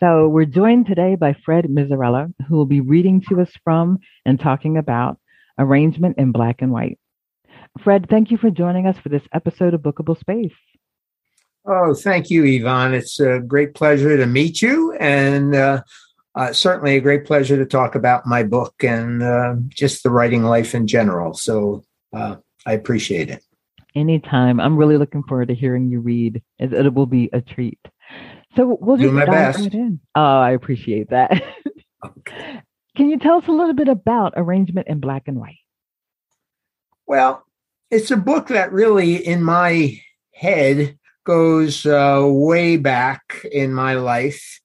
So we're joined today by Fred Misurella, who will be reading to us from and talking about arrangement in black and white. Fred, thank you for joining us for this episode of Bookable Space. Oh, thank you, Yvonne. It's a great pleasure to meet you, and uh, uh, certainly a great pleasure to talk about my book and uh, just the writing life in general. So uh, I appreciate it. Anytime. I'm really looking forward to hearing you read. It will be a treat. So we'll just Do my dive best. right in. Oh, I appreciate that. Okay. Can you tell us a little bit about arrangement in black and white? Well, it's a book that really, in my head, goes uh, way back in my life.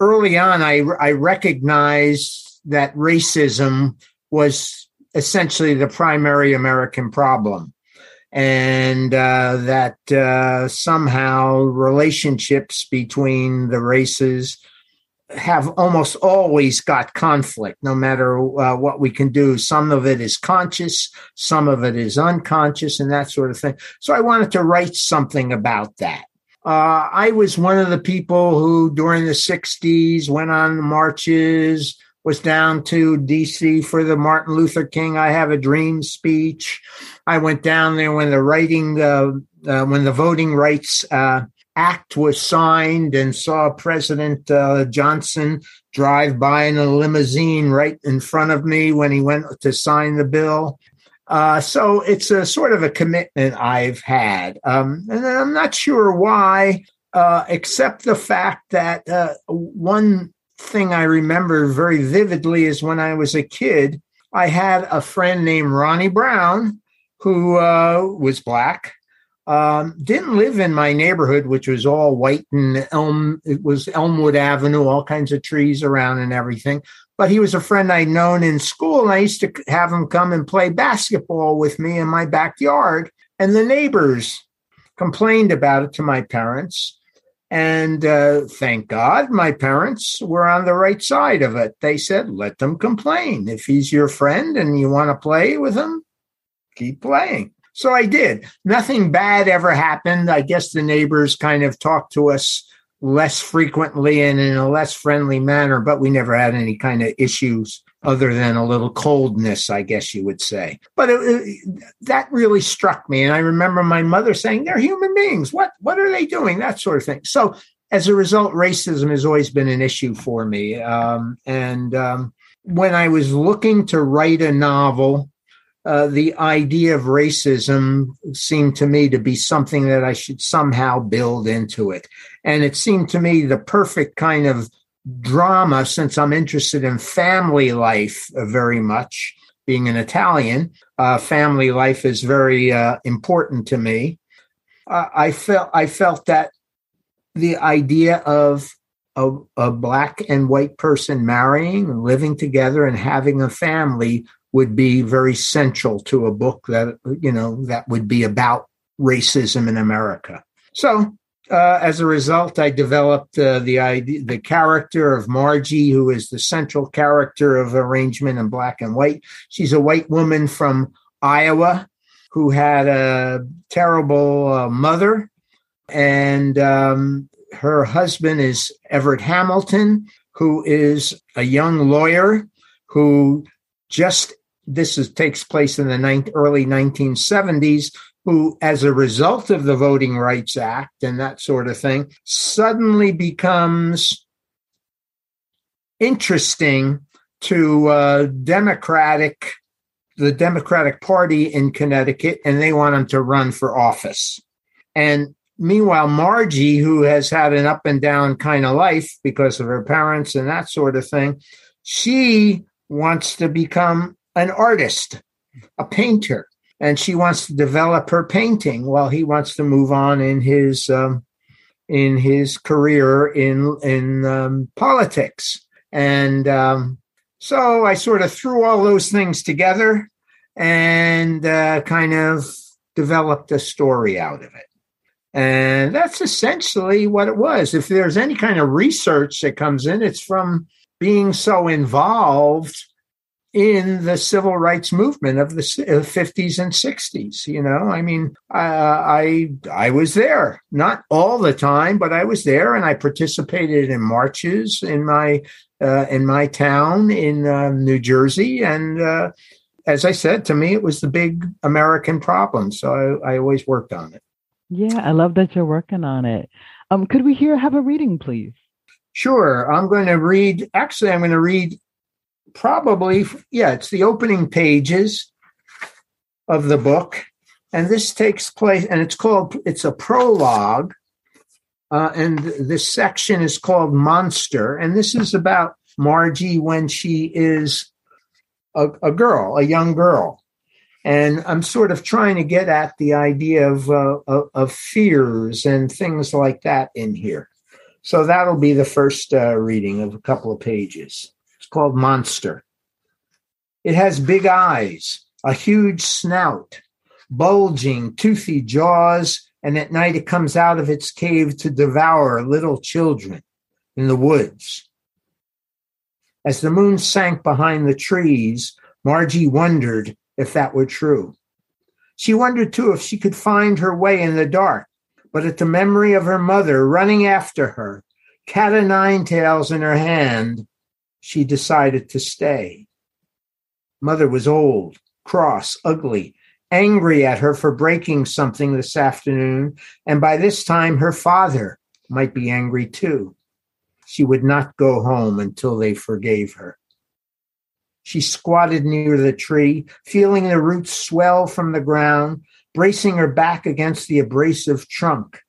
Early on, I, I recognized that racism was essentially the primary American problem. And uh, that uh, somehow relationships between the races have almost always got conflict, no matter uh, what we can do. Some of it is conscious, some of it is unconscious, and that sort of thing. So I wanted to write something about that. Uh, I was one of the people who, during the 60s, went on marches, was down to DC for the Martin Luther King I Have a Dream speech. I went down there when the writing, uh, uh, when the Voting Rights uh, Act was signed and saw President uh, Johnson drive by in a limousine right in front of me when he went to sign the bill. Uh, so it's a sort of a commitment I've had. Um, and I'm not sure why, uh, except the fact that one thing I remember very vividly is when I was a kid, I had a friend named Ronnie Brown who uh, was black. Um, didn't live in my neighborhood, which was all white and elm. It was Elmwood Avenue, all kinds of trees around and everything. But he was a friend I'd known in school, and I used to have him come and play basketball with me in my backyard. And the neighbors complained about it to my parents. And uh, thank God my parents were on the right side of it. They said, let them complain. If he's your friend and you want to play with him, keep playing. So I did. Nothing bad ever happened. I guess the neighbors kind of talked to us less frequently and in a less friendly manner, but we never had any kind of issues other than a little coldness, I guess you would say. But it, it, that really struck me. And I remember my mother saying, they're human beings. What, what are they doing? That sort of thing. So as a result, racism has always been an issue for me. Um, and um, when I was looking to write a novel, uh, the idea of racism seemed to me to be something that I should somehow build into it. And it seemed to me the perfect kind of drama since I'm interested in family life uh, very much. Being an Italian, uh, family life is very uh, important to me. I felt I felt that the idea of a, a black and white person marrying living together and having a family would be very central to a book that you know that would be about racism in America. So uh, as a result, I developed uh, the idea, the character of Margie, who is the central character of Arrangement in Black and White. She's a white woman from Iowa who had a terrible uh, mother, and um, her husband is Everett Hamilton, who is a young lawyer who just this is, takes place in the ni- early 1970s who, as a result of the Voting Rights Act and that sort of thing, suddenly becomes interesting to uh, Democratic, the Democratic Party in Connecticut, and they want him to run for office. And meanwhile, Margie, who has had an up and down kind of life because of her parents and that sort of thing, she wants to become an artist, a painter and she wants to develop her painting while he wants to move on in his um, in his career in in um, politics. And um, so I sort of threw all those things together and uh, kind of developed a story out of it. And that's essentially what it was. If there's any kind of research that comes in, it's from being so involved in the civil rights movement of the 50s and 60s. You know, I mean, uh, I I was there, not all the time, but I was there, and I participated in marches in my uh, in my town in uh, New Jersey, and uh, as I said, to me, it was the big American problem. So I, I always worked on it. Yeah, I love that you're working on it. Um, could we hear have a reading, please? Sure. I'm going to read. Actually, I'm going to read probably, yeah, it's the opening pages of the book. And this takes place, and it's called, it's a prologue. Uh, and this section is called Monster. And this is about Margie when she is a, a girl, a young girl. And I'm sort of trying to get at the idea of, uh, of, fears and things like that in here. So that'll be the first uh, reading of a couple of pages called Monster. It has big eyes, a huge snout, bulging, toothy jaws, and at night it comes out of its cave to devour little children in the woods. As the moon sank behind the trees, Margie wondered if that were true. She wondered too if she could find her way in the dark, but at the memory of her mother running after her, cat o' nine tails in her hand, she decided to stay. Mother was old, cross, ugly, angry at her for breaking something this afternoon, and by this time her father might be angry too. She would not go home until they forgave her. She squatted near the tree, feeling the roots swell from the ground, bracing her back against the abrasive trunk.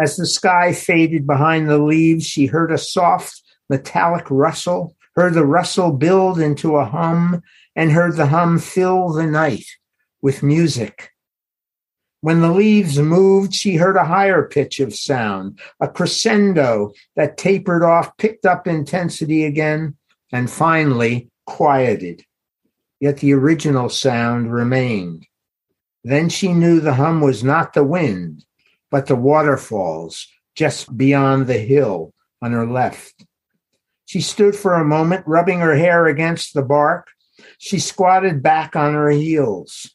As the sky faded behind the leaves, she heard a soft, metallic rustle, heard the rustle build into a hum, and heard the hum fill the night with music. When the leaves moved, she heard a higher pitch of sound, a crescendo that tapered off, picked up intensity again, and finally quieted. Yet the original sound remained. Then she knew the hum was not the wind, but the waterfalls just beyond the hill on her left. She stood for a moment, rubbing her hair against the bark. She squatted back on her heels.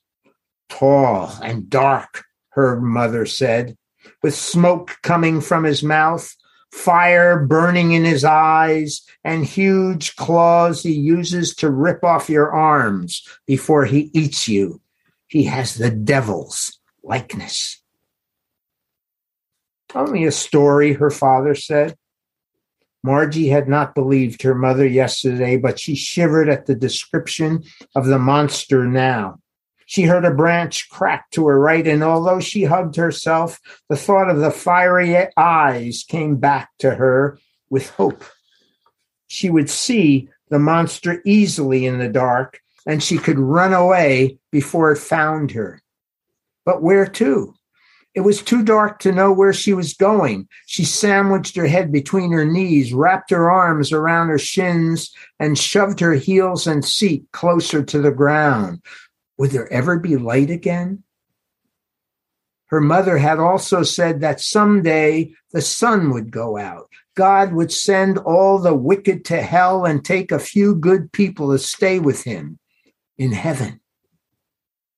Tall and dark, her mother said, with smoke coming from his mouth, fire burning in his eyes, and huge claws he uses to rip off your arms before he eats you. He has the devil's likeness. Tell me a story, her father said. Margie had not believed her mother yesterday, but she shivered at the description of the monster now. She heard a branch crack to her right, and although she hugged herself, the thought of the fiery eyes came back to her with hope. She would see the monster easily in the dark, and she could run away before it found her. But where to? It was too dark to know where she was going. She sandwiched her head between her knees, wrapped her arms around her shins, and shoved her heels and seat closer to the ground. Would there ever be light again? Her mother had also said that someday the sun would go out. God would send all the wicked to hell and take a few good people to stay with him in heaven.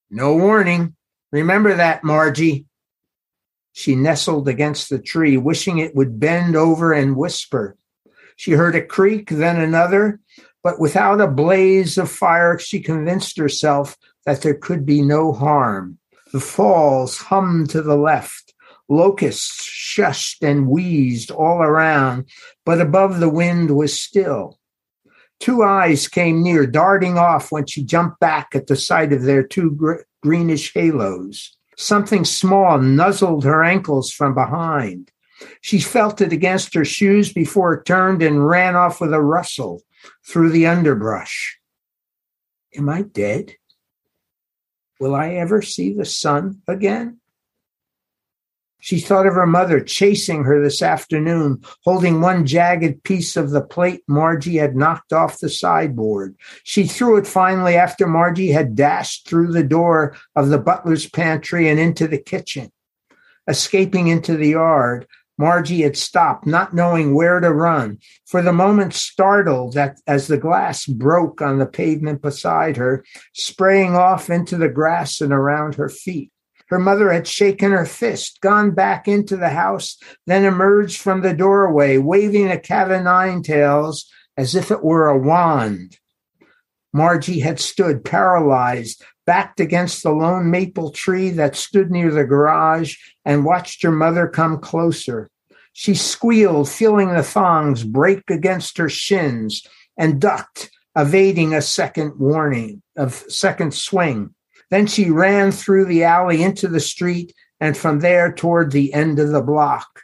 No warning. Remember that, Margie. She nestled against the tree, wishing it would bend over and whisper. She heard a creak, then another, but without a blaze of fire, she convinced herself that there could be no harm. The falls hummed to the left. Locusts shushed and wheezed all around, but above the wind was still. Two eyes came near, darting off when she jumped back at the sight of their two gr- greenish halos. Something small nuzzled her ankles from behind. She felt it against her shoes before it turned and ran off with a rustle through the underbrush. Am I dead? Will I ever see the sun again? She thought of her mother chasing her this afternoon, holding one jagged piece of the plate Margie had knocked off the sideboard. She threw it finally after Margie had dashed through the door of the butler's pantry and into the kitchen. Escaping into the yard, Margie had stopped, not knowing where to run. For the moment, startled that as the glass broke on the pavement beside her, spraying off into the grass and around her feet. Her mother had shaken her fist, gone back into the house, then emerged from the doorway, waving a cat o' nine tails as if it were a wand. Margie had stood paralyzed, backed against the lone maple tree that stood near the garage, and watched her mother come closer. She squealed, feeling the thongs break against her shins, and ducked, evading a second warning, a second swing. Then she ran through the alley into the street and from there toward the end of the block.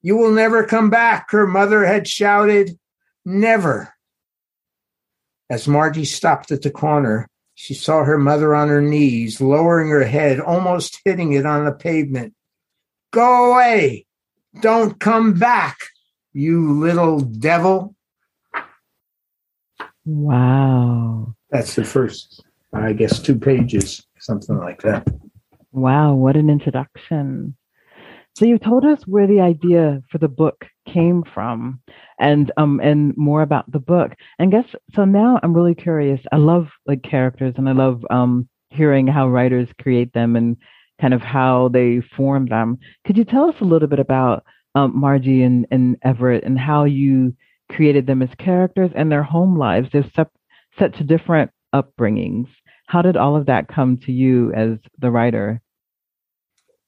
You will never come back, her mother had shouted. Never. As Margie stopped at the corner, she saw her mother on her knees, lowering her head, almost hitting it on the pavement. Go away. Don't come back, you little devil. Wow. That's the first, I guess, two pages, something like that. Wow, what an introduction. So you told us where the idea for the book came from and um and more about the book. And guess so now I'm really curious. I love like characters and I love um hearing how writers create them and kind of how they form them. Could you tell us a little bit about um, Margie and, and Everett and how you created them as characters and their home lives? They're sep- such different upbringings. How did all of that come to you as the writer?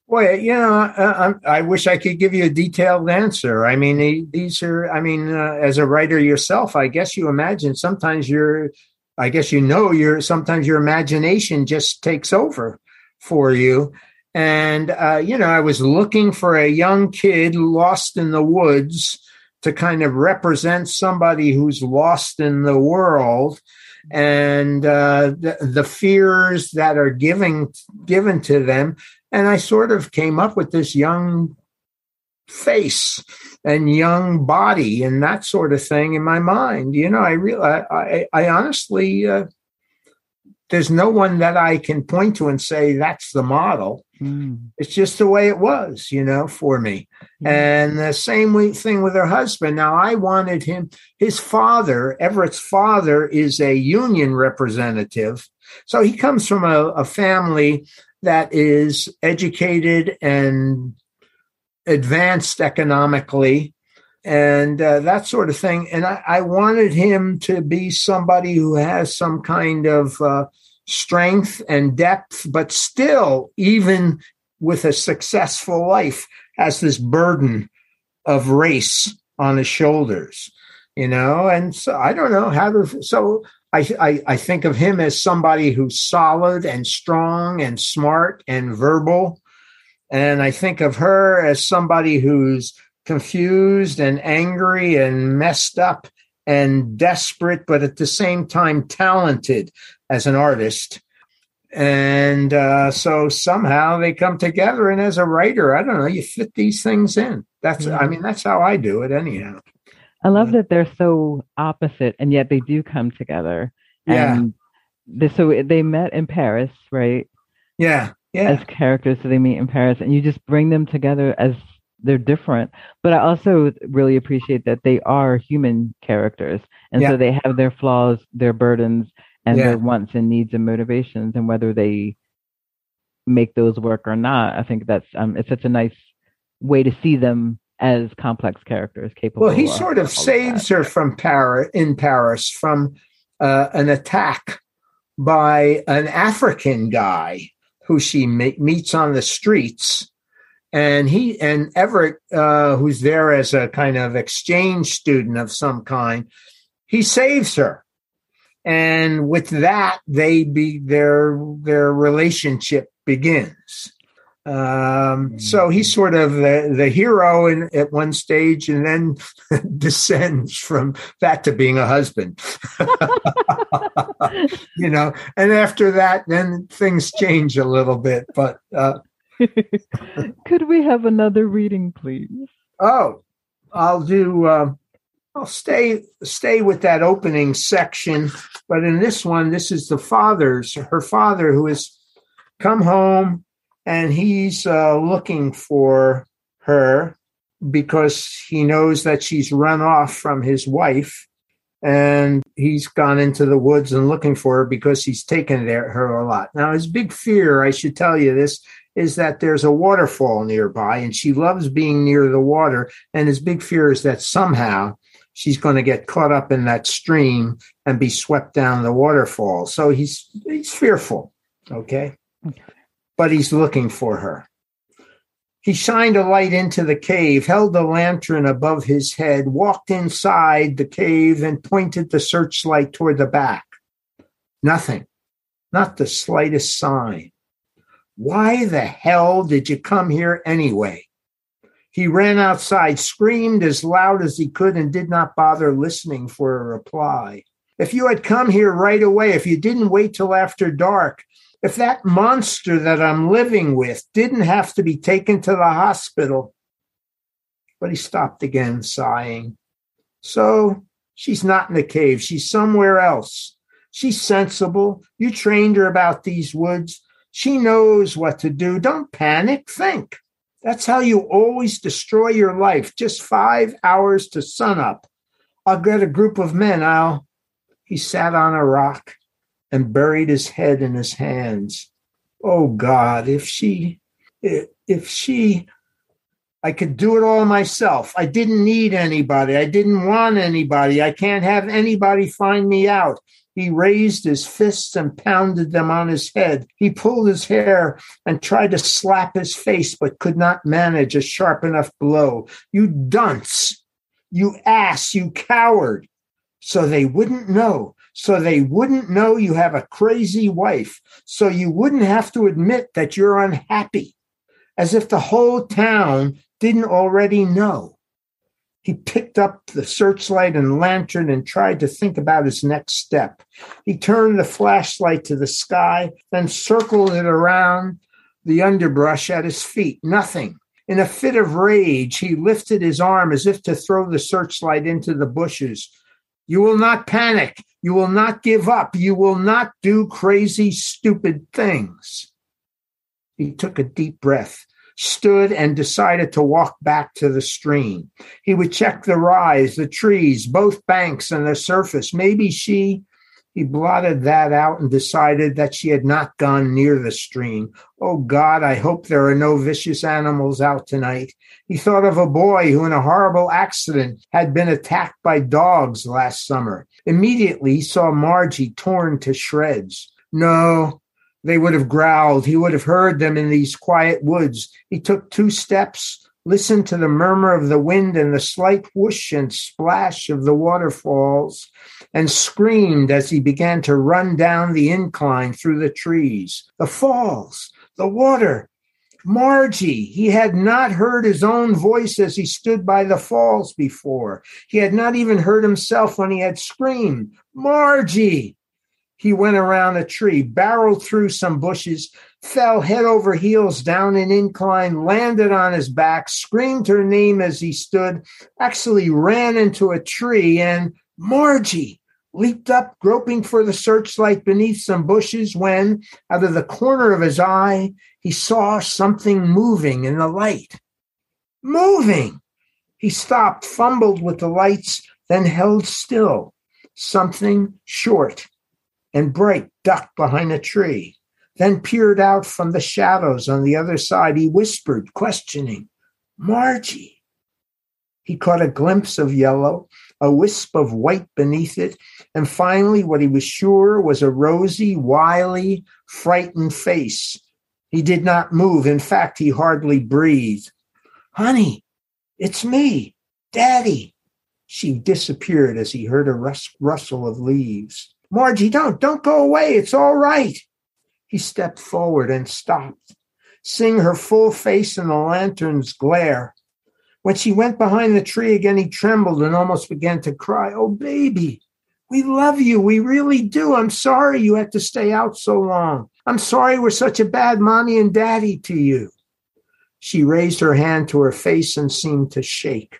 You know, I, I, wish I could give you a detailed answer. I mean, these are, I mean, uh, as a writer yourself, I guess you imagine sometimes you're, I guess you know, you're sometimes your imagination just takes over for you. And, uh, you know, I was looking for a young kid lost in the woods to kind of represent somebody who's lost in the world and uh, the, the, fears that are giving given to them and I sort of came up with this young face and young body and that sort of thing in my mind. You know, I really, I, I, honestly, uh, there's no one that I can point to and say that's the model. Mm. It's just the way it was, you know, for me. Mm. And the same thing with her husband. Now, I wanted him, his father, Everett's father, is a union representative. So he comes from a, a family that is educated and advanced economically and uh, that sort of thing. And I, I, wanted him to be somebody who has some kind of uh, strength and depth, but still, even with a successful life, has this burden of race on his shoulders, you know? And so I don't know how to. So I, I, I think of him as somebody who's solid and strong and smart and verbal. And I think of her as somebody who's confused and angry and messed up and desperate, but at the same time talented as an artist. And uh, so somehow they come together. And as a writer, I don't know, you fit these things in. That's, I mean, that's how I do it, anyhow. I love that they're so opposite and yet they do come together. Yeah. And the, so they met in Paris, right? Yeah. Yeah. As characters, so they meet in Paris, and you just bring them together as they're different. But I also really appreciate that they are human characters, and yeah. so they have their flaws, their burdens, and yeah. their wants and needs and motivations, and whether they make those work or not. I think that's um, it's such a nice way to see them as complex characters capable. Well, he sort of saves her from Paris in Paris from uh, an attack by an African guy who she meets on the streets. And he and Everett, uh, who's there as a kind of exchange student of some kind, he saves her, and with that, they be their their relationship begins. Um, so he's mm-hmm. sort of the, the hero in, at one stage and then descends from that to being a husband. you know, and after that, then things change a little bit. But uh, could we have another reading, please? Oh, I'll do. Uh, I'll stay stay with that opening section, but in this one, this is the father's her father who has come home and he's uh, looking for her. because he knows that she's run off from his wife and he's gone into the woods and looking for her because he's taken her a lot. Now, his big fear, I should tell you this, is that there's a waterfall nearby and she loves being near the water. And his big fear is that somehow she's going to get caught up in that stream and be swept down the waterfall. So he's he's fearful, okay? But he's looking for her. He shined a light into the cave, held the lantern above his head, walked inside the cave, and pointed the searchlight toward the back. Nothing, not the slightest sign. Why the hell did you come here anyway? He ran outside, screamed as loud as he could, and did not bother listening for a reply. If you had come here right away, if you didn't wait till after dark, if that monster that I'm living with didn't have to be taken to the hospital. But he stopped again, sighing. So she's not in the cave. She's somewhere else. She's sensible. You trained her about these woods. She knows what to do. Don't panic. Think. That's how you always destroy your life. Just five hours to sunup. I'll get a group of men. I'll. He sat on a rock and buried his head in his hands. Oh God, if she, if she, I could do it all myself. I didn't need anybody. I didn't want anybody. I can't have anybody find me out. He raised his fists and pounded them on his head. He pulled his hair and tried to slap his face, but could not manage a sharp enough blow. You dunce! You ass! You coward! So they wouldn't know so they wouldn't know you have a crazy wife, so you wouldn't have to admit that you're unhappy, as if the whole town didn't already know. He picked up the searchlight and lantern and tried to think about his next step. He turned the flashlight to the sky, then circled it around the underbrush at his feet. Nothing. In a fit of rage, he lifted his arm as if to throw the searchlight into the bushes. You will not panic. You will not give up. You will not do crazy, stupid things. He took a deep breath, stood, and decided to walk back to the stream. He would check the rise, the trees, both banks, and the surface. Maybe she he blotted that out and decided that she had not gone near the stream. Oh God, I hope there are no vicious animals out tonight. He thought of a boy who, in a horrible accident, had been attacked by dogs last summer. Immediately, he saw Margie torn to shreds. No, they would have growled. He would have heard them in these quiet woods. He took two steps, listened to the murmur of the wind and the slight whoosh and splash of the waterfalls and screamed as he began to run down the incline through the trees. The falls, the water, Margie. He had not heard his own voice as he stood by the falls before. He had not even heard himself when he had screamed, Margie. He went around a tree, barreled through some bushes, fell head over heels down an incline, landed on his back, screamed her name as he stood, actually ran into a tree, and Margie leaped up, groping for the searchlight beneath some bushes, when, out of the corner of his eye, he saw something moving in the light. Moving! He stopped, fumbled with the lights, then held still. Something short and bright ducked behind a tree, then peered out from the shadows on the other side. He whispered, questioning, Margie. He caught a glimpse of yellow, a wisp of white beneath it, and finally, what he was sure was a rosy, wily, frightened face. He did not move. In fact, he hardly breathed. Honey, it's me, Daddy. She disappeared as he heard a rus- rustle of leaves. Margie, don't, don't go away. It's all right. He stepped forward and stopped, seeing her full face in the lantern's glare. When she went behind the tree again, he trembled and almost began to cry. Oh, baby, we love you. We really do. I'm sorry you had to stay out so long. I'm sorry we're such a bad mommy and daddy to you. She raised her hand to her face and seemed to shake.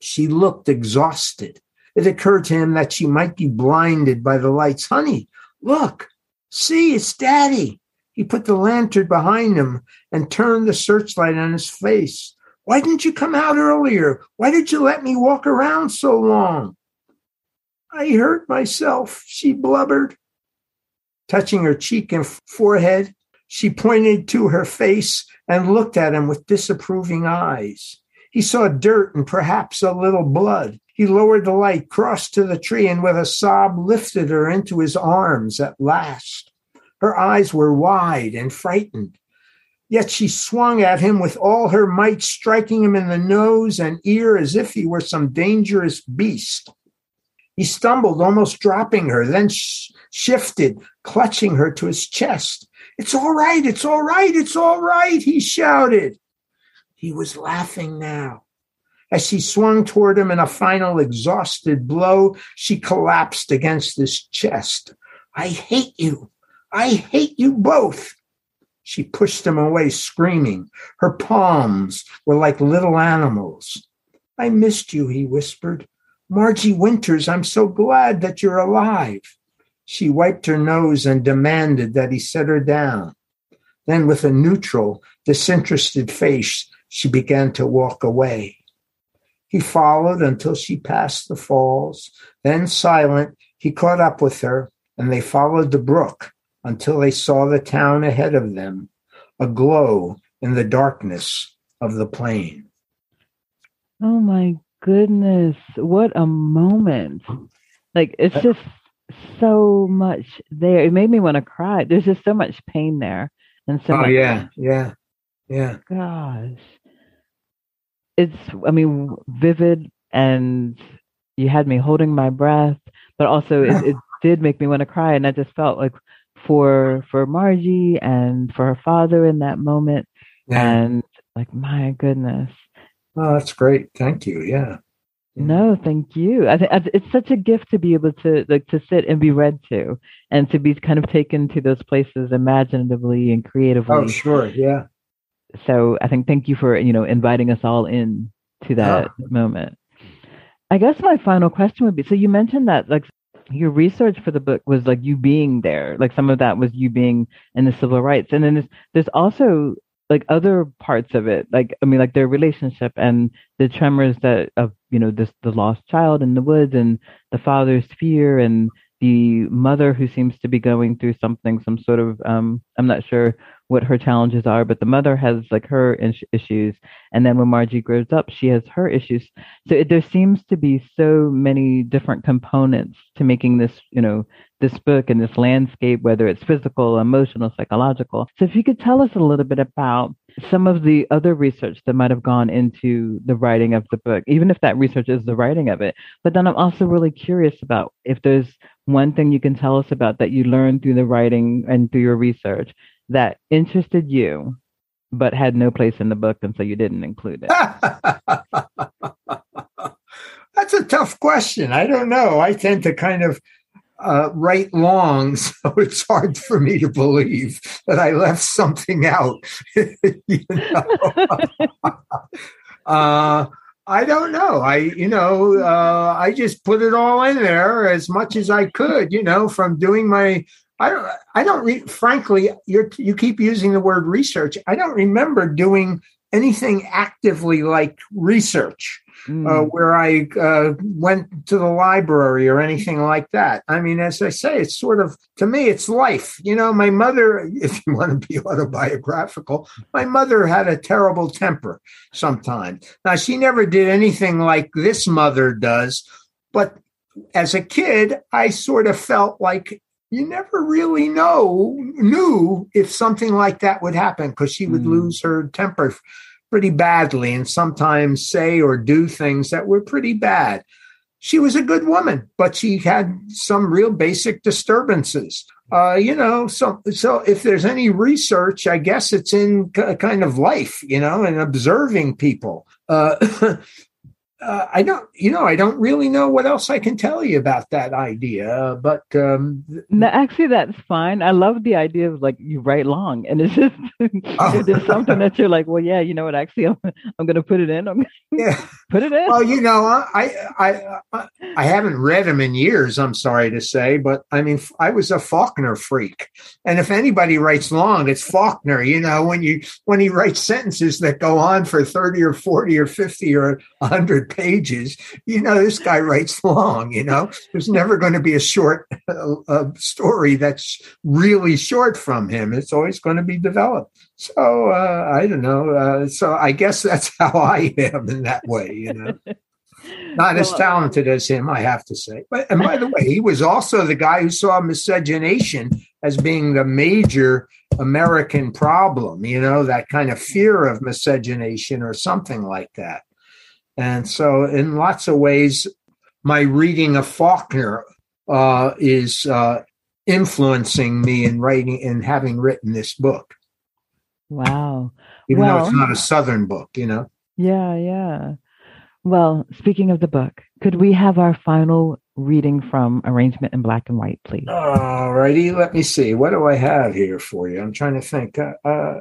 She looked exhausted. It occurred to him that she might be blinded by the lights. Honey, look, see, it's daddy. He put the lantern behind him and turned the searchlight on his face. Why didn't you come out earlier? Why did you let me walk around so long? I hurt myself, she blubbered. Touching her cheek and forehead, she pointed to her face and looked at him with disapproving eyes. He saw dirt and perhaps a little blood. He lowered the light, crossed to the tree, and with a sob lifted her into his arms at last. Her eyes were wide and frightened. Yet she swung at him with all her might, striking him in the nose and ear as if he were some dangerous beast. He stumbled, almost dropping her, then sh- shifted, clutching her to his chest. It's all right, it's all right, it's all right, he shouted. He was laughing now. As she swung toward him in a final exhausted blow, she collapsed against his chest. I hate you. I hate you both. She pushed him away, screaming. Her palms were like little animals. I missed you, he whispered. Margie Winters, I'm so glad that you're alive. She wiped her nose and demanded that he set her down. Then, with a neutral, disinterested face, she began to walk away. He followed until she passed the falls. Then, silent, he caught up with her, and they followed the brook until they saw the town ahead of them, aglow in the darkness of the plain. Oh my goodness, what a moment. Like it's just so much there. It made me want to cry. There's just so much pain there. And so Oh yeah, yeah, yeah. gosh. It's I mean vivid and you had me holding my breath, but also it, it did make me want to cry and I just felt like for for Margie and for her father in that moment Yeah. and like my goodness. Oh, that's great. Thank you. Yeah. No, thank you. I think it's such a gift to be able to like to sit and be read to, and to be kind of taken to those places imaginatively and oh, creatively. Oh, sure. Yeah. So I think thank you for you know inviting us all in to that moment. I guess my final question would be: so you mentioned that like your research for the book was like you being there, like some of that was you being in the civil rights, and then there's, there's also like other parts of it like i mean like their relationship and the tremors that of you know this the lost child in the woods and the father's fear and the mother who seems to be going through something some sort of um i'm not sure what her challenges are but the mother has like her is- issues and then when margie grows up she has her issues so it, there seems to be so many different components to making this you know this book and this landscape, whether it's physical, emotional, psychological. So, if you could tell us a little bit about some of the other research that might have gone into the writing of the book, even if that research is the writing of it. But then I'm also really curious about if there's one thing you can tell us about that you learned through the writing and through your research that interested you, but had no place in the book, and so you didn't include it. That's a tough question. I don't know. I tend to kind of uh, write long, so it's hard for me to believe that I left something out. you know? uh, I don't know. I, you know, uh, I just put it all in there as much as I could. You know, from doing my. I don't. I don't. Re- frankly, you you keep using the word research. I don't remember doing anything actively like research Mm. uh, where I uh, went to the library or anything like that. I mean, as I say, it's sort of, to me, it's life. You know, my mother, if you want to be autobiographical, my mother had a terrible temper sometimes. Now, she never did anything like this mother does, but as a kid, I sort of felt like you never really know knew if something like that would happen because she would Mm. lose her temper pretty badly and sometimes say or do things that were pretty bad. She was a good woman, but she had some real basic disturbances. Uh, you know, so so if there's any research, I guess it's in k- kind of life, you know, and observing people. Uh, uh, I don't, you know, I don't really know what else I can tell you about that idea. But um, no, actually, that's fine. I love the idea of like you write long, and it's just oh. there's something that you're like, well, yeah, you know what? Actually, I'm, I'm going to put it in. I'm yeah, put it in. Well, you know, I, I, I, I haven't read him in years. I'm sorry to say, but I mean, I was a Faulkner freak, and if anybody writes long, it's Faulkner. You know, when you when he writes sentences that go on for thirty or forty or fifty or hundred pages. You know, this guy writes long, you know, there's never going to be a short uh, story that's really short from him. It's always going to be developed. So uh, I don't know. Uh, so I guess that's how I am in that way, you know. Not as talented as him, I have to say. But and by the way, he was also the guy who saw miscegenation as being the major American problem, you know, that kind of fear of miscegenation or something like that. And so, in lots of ways, my reading of Faulkner uh, is uh, influencing me in writing and having written this book. Wow. Even well, though it's not a Southern book, you know? Yeah, yeah. Well, speaking of the book, could we have our final reading from Arrangement in Black and White, please? All righty. Let me see. What do I have here for you? I'm trying to think. Uh, uh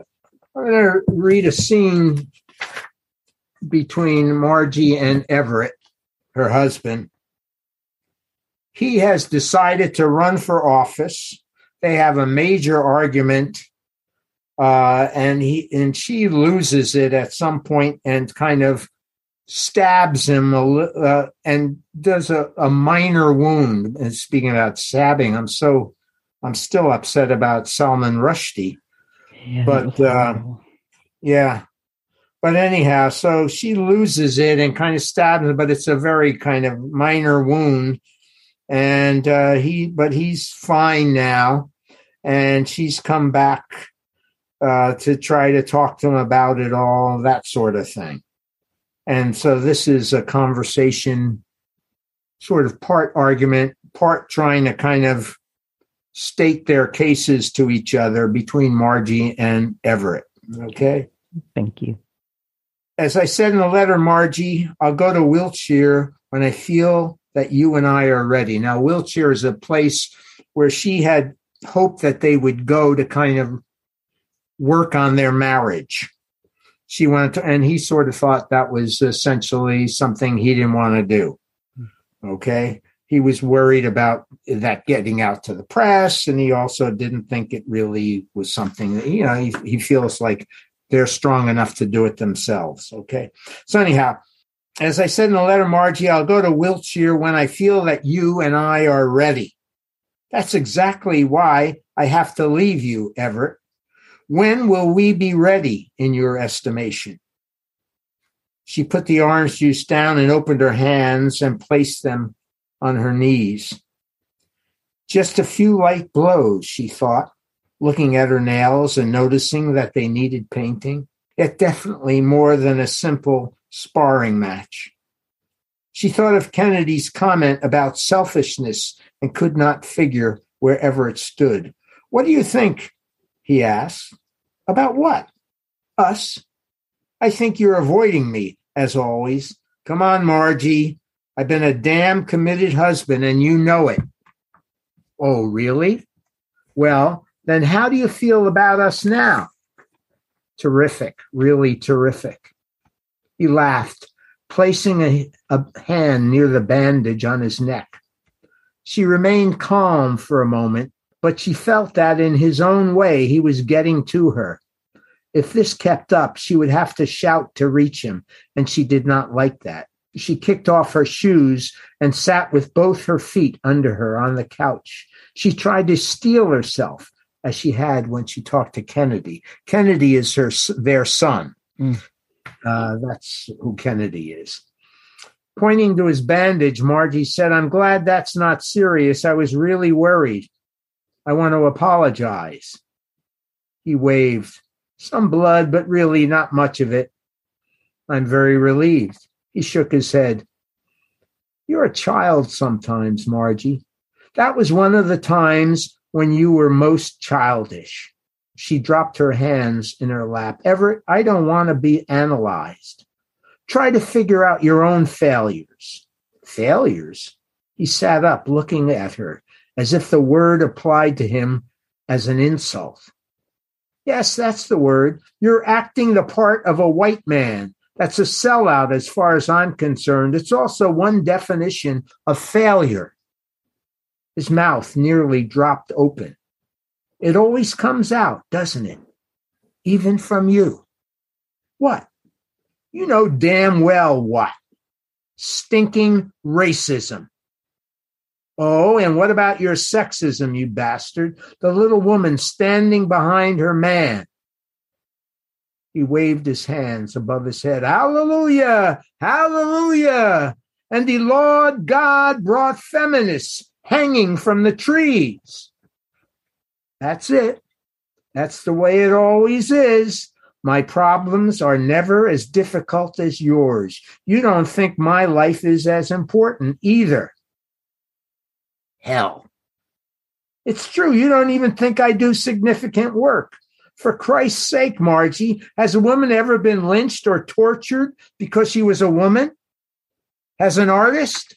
I'm going to read a scene between Margie and Everett, her husband. He has decided to run for office. They have a major argument, uh, and he and she loses it at some point and kind of stabs him a, uh, and does a, a minor wound. And speaking about stabbing, I'm so I'm still upset about Salman Rushdie, yeah, but uh, yeah, but anyhow, so she loses it and kind of stabs him, but it's a very kind of minor wound. And uh, he, but he's fine now, and she's come back uh, to try to talk to him about it all, that sort of thing. And so this is a conversation, sort of part argument, part trying to kind of state their cases to each other between Margie and Everett. Okay. Thank you as I said in the letter, Margie, I'll go to Wiltshire when I feel that you and I are ready. Now, Wiltshire is a place where she had hoped that they would go to kind of work on their marriage. She wanted to, and he sort of thought that was essentially something he didn't want to do. Okay. He was worried about that getting out to the press, and he also didn't think it really was something that, you know, he, he feels like they're strong enough to do it themselves. Okay. So, anyhow, as I said in the letter, Margie, I'll go to Wiltshire when I feel that you and I are ready. That's exactly why I have to leave you, Everett. When will we be ready in your estimation? She put the orange juice down and opened her hands and placed them on her knees. Just a few light blows, she thought, looking at her nails and noticing that they needed painting, yet definitely more than a simple sparring match. She thought of Kennedy's comment about selfishness and could not figure wherever it stood. What do you think? he asked. About what? Us. I think you're avoiding me, as always. Come on, Margie. I've been a damn committed husband, and you know it. Oh, really? Well, then how do you feel about us now? Terrific, really terrific. He laughed, placing a, a hand near the bandage on his neck. She remained calm for a moment, but she felt that in his own way he was getting to her. If this kept up, she would have to shout to reach him, and she did not like that. She kicked off her shoes and sat with both her feet under her on the couch. She tried to steel herself, as she had when she talked to Kennedy. Kennedy is her their son. Mm. Uh, that's who Kennedy is. Pointing to his bandage, Margie said, I'm glad that's not serious. I was really worried. I want to apologize. He waved. Some blood, but really not much of it. I'm very relieved. He shook his head. You're a child sometimes, Margie. That was one of the times when you were most childish. She dropped her hands in her lap. Everett, I don't want to be analyzed. Try to figure out your own failures. Failures? He sat up, looking at her, as if the word applied to him as an insult. Yes, that's the word. You're acting the part of a white man. That's a sellout as far as I'm concerned. It's also one definition of failure. His mouth nearly dropped open. It always comes out, doesn't it? Even from you. What? You know damn well what. Stinking racism. Oh, and what about your sexism, you bastard? The little woman standing behind her man. He waved his hands above his head. Hallelujah! Hallelujah! And the Lord God brought feminists hanging from the trees. That's it. That's the way it always is. My problems are never as difficult as yours. You don't think my life is as important either hell. It's true. You don't even think I do significant work. For Christ's sake, Margie, has a woman ever been lynched or tortured because she was a woman? As an artist?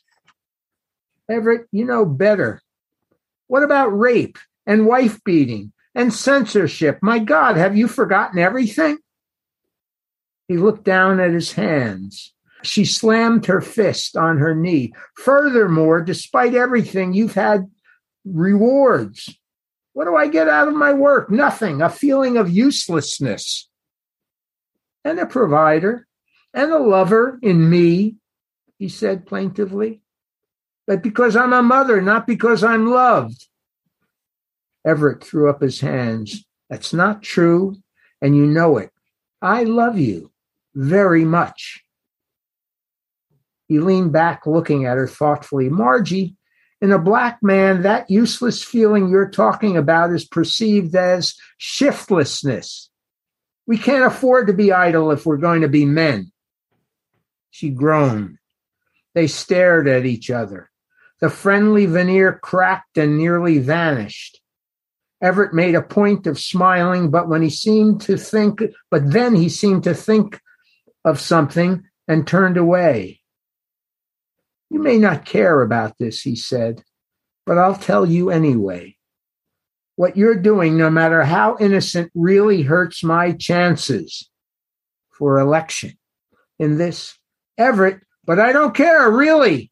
Everett, you know better. What about rape and wife beating and censorship? My God, have you forgotten everything? He looked down at his hands. She slammed her fist on her knee. Furthermore, despite everything, you've had rewards. What do I get out of my work? Nothing. A feeling of uselessness. And a provider and a lover in me, he said plaintively. But because I'm a mother, not because I'm loved. Everett threw up his hands. That's not true, and you know it. I love you very much. He leaned back, looking at her thoughtfully. Margie, in a black man, that useless feeling you're talking about is perceived as shiftlessness. We can't afford to be idle if we're going to be men. She groaned. They stared at each other. The friendly veneer cracked and nearly vanished. Everett made a point of smiling, but when he seemed to think, but then he seemed to think of something and turned away. You may not care about this, he said, but I'll tell you anyway. What you're doing, no matter how innocent, really hurts my chances for election in this. Everett, but I don't care, really.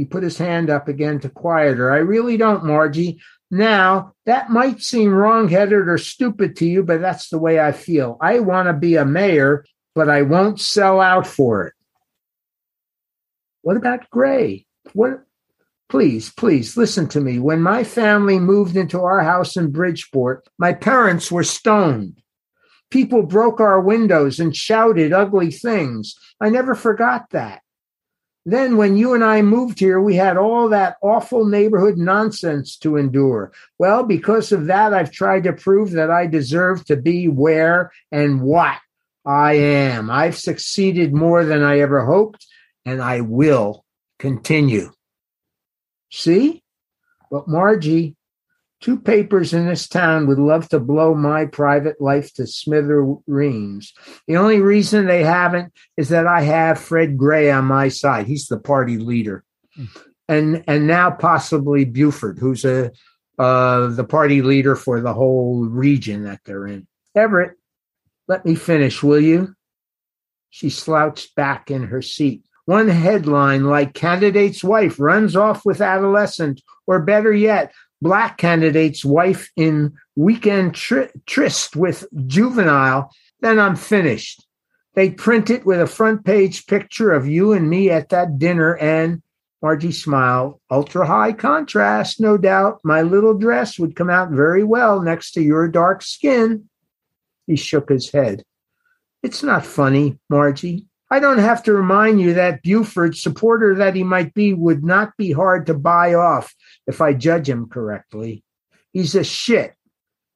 He put his hand up again to quiet her. I really don't, Margie. Now, that might seem wrong-headed or stupid to you, but that's the way I feel. I want to be a mayor, but I won't sell out for it. What about Gray? What? Please, please listen to me. When my family moved into our house in Bridgeport, my parents were stoned. People broke our windows and shouted ugly things. I never forgot that. Then, when you and I moved here, we had all that awful neighborhood nonsense to endure. Well, because of that, I've tried to prove that I deserve to be where and what I am. I've succeeded more than I ever hoped, and I will continue. See? But Margie, two papers in this town would love to blow my private life to smithereens. The only reason they haven't is that I have Fred Gray on my side. He's the party leader. And and now possibly Buford, who's a uh, the party leader for the whole region that they're in. Everett, let me finish, will you? She slouched back in her seat. One headline like candidate's wife runs off with adolescent, or better yet, black candidate's wife in weekend tri- tryst with juvenile, then I'm finished. They print it with a front page picture of you and me at that dinner and Margie smiled. Ultra high contrast, no doubt. My little dress would come out very well next to your dark skin. He shook his head. It's not funny, Margie. I don't have to remind you that Buford, supporter that he might be, would not be hard to buy off if I judge him correctly. He's a shit.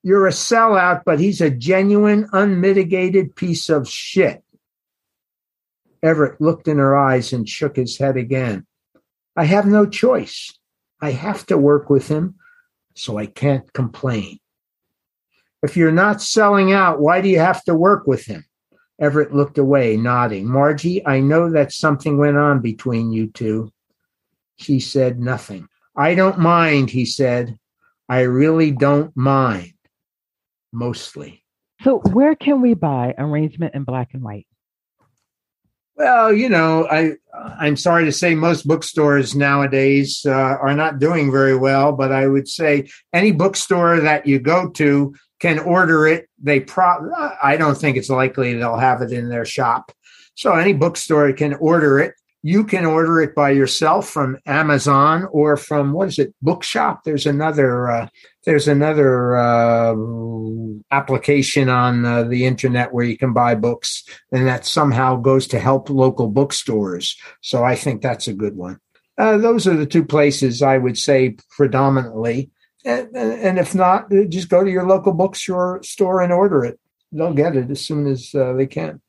You're a sellout, but he's a genuine, unmitigated piece of shit. Everett looked in her eyes and shook his head again. I have no choice. I have to work with him, so I can't complain. If you're not selling out, why do you have to work with him? Everett looked away, nodding. Margie, I know that something went on between you two. She said nothing. I don't mind, he said. I really don't mind. Mostly. So, where can we buy Arrangement in Black and White? Well, you know, I I'm sorry to say most bookstores nowadays uh, are not doing very well, but I would say any bookstore that you go to can order it. They pro I don't think it's likely they'll have it in their shop. So any bookstore can order it you can order it by yourself from Amazon or from what is it, Bookshop. There's another uh, there's another uh, application on uh, the internet where you can buy books, and that somehow goes to help local bookstores. So I think that's a good one. Uh, those are the two places I would say predominantly. And, and, if not, just go to your local bookstore store and order it. They'll get it as soon as uh, they can.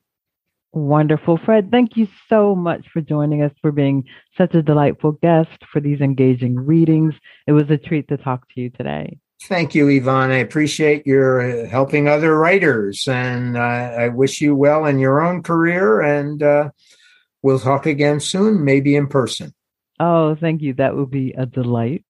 Wonderful. Fred, thank you so much for joining us, for being such a delightful guest, for these engaging readings. It was a treat to talk to you today. Thank you, Yvonne. I appreciate your uh, helping other writers, and uh, I wish you well in your own career. And uh, we'll talk again soon, maybe in person. Oh, thank you. That would be a delight.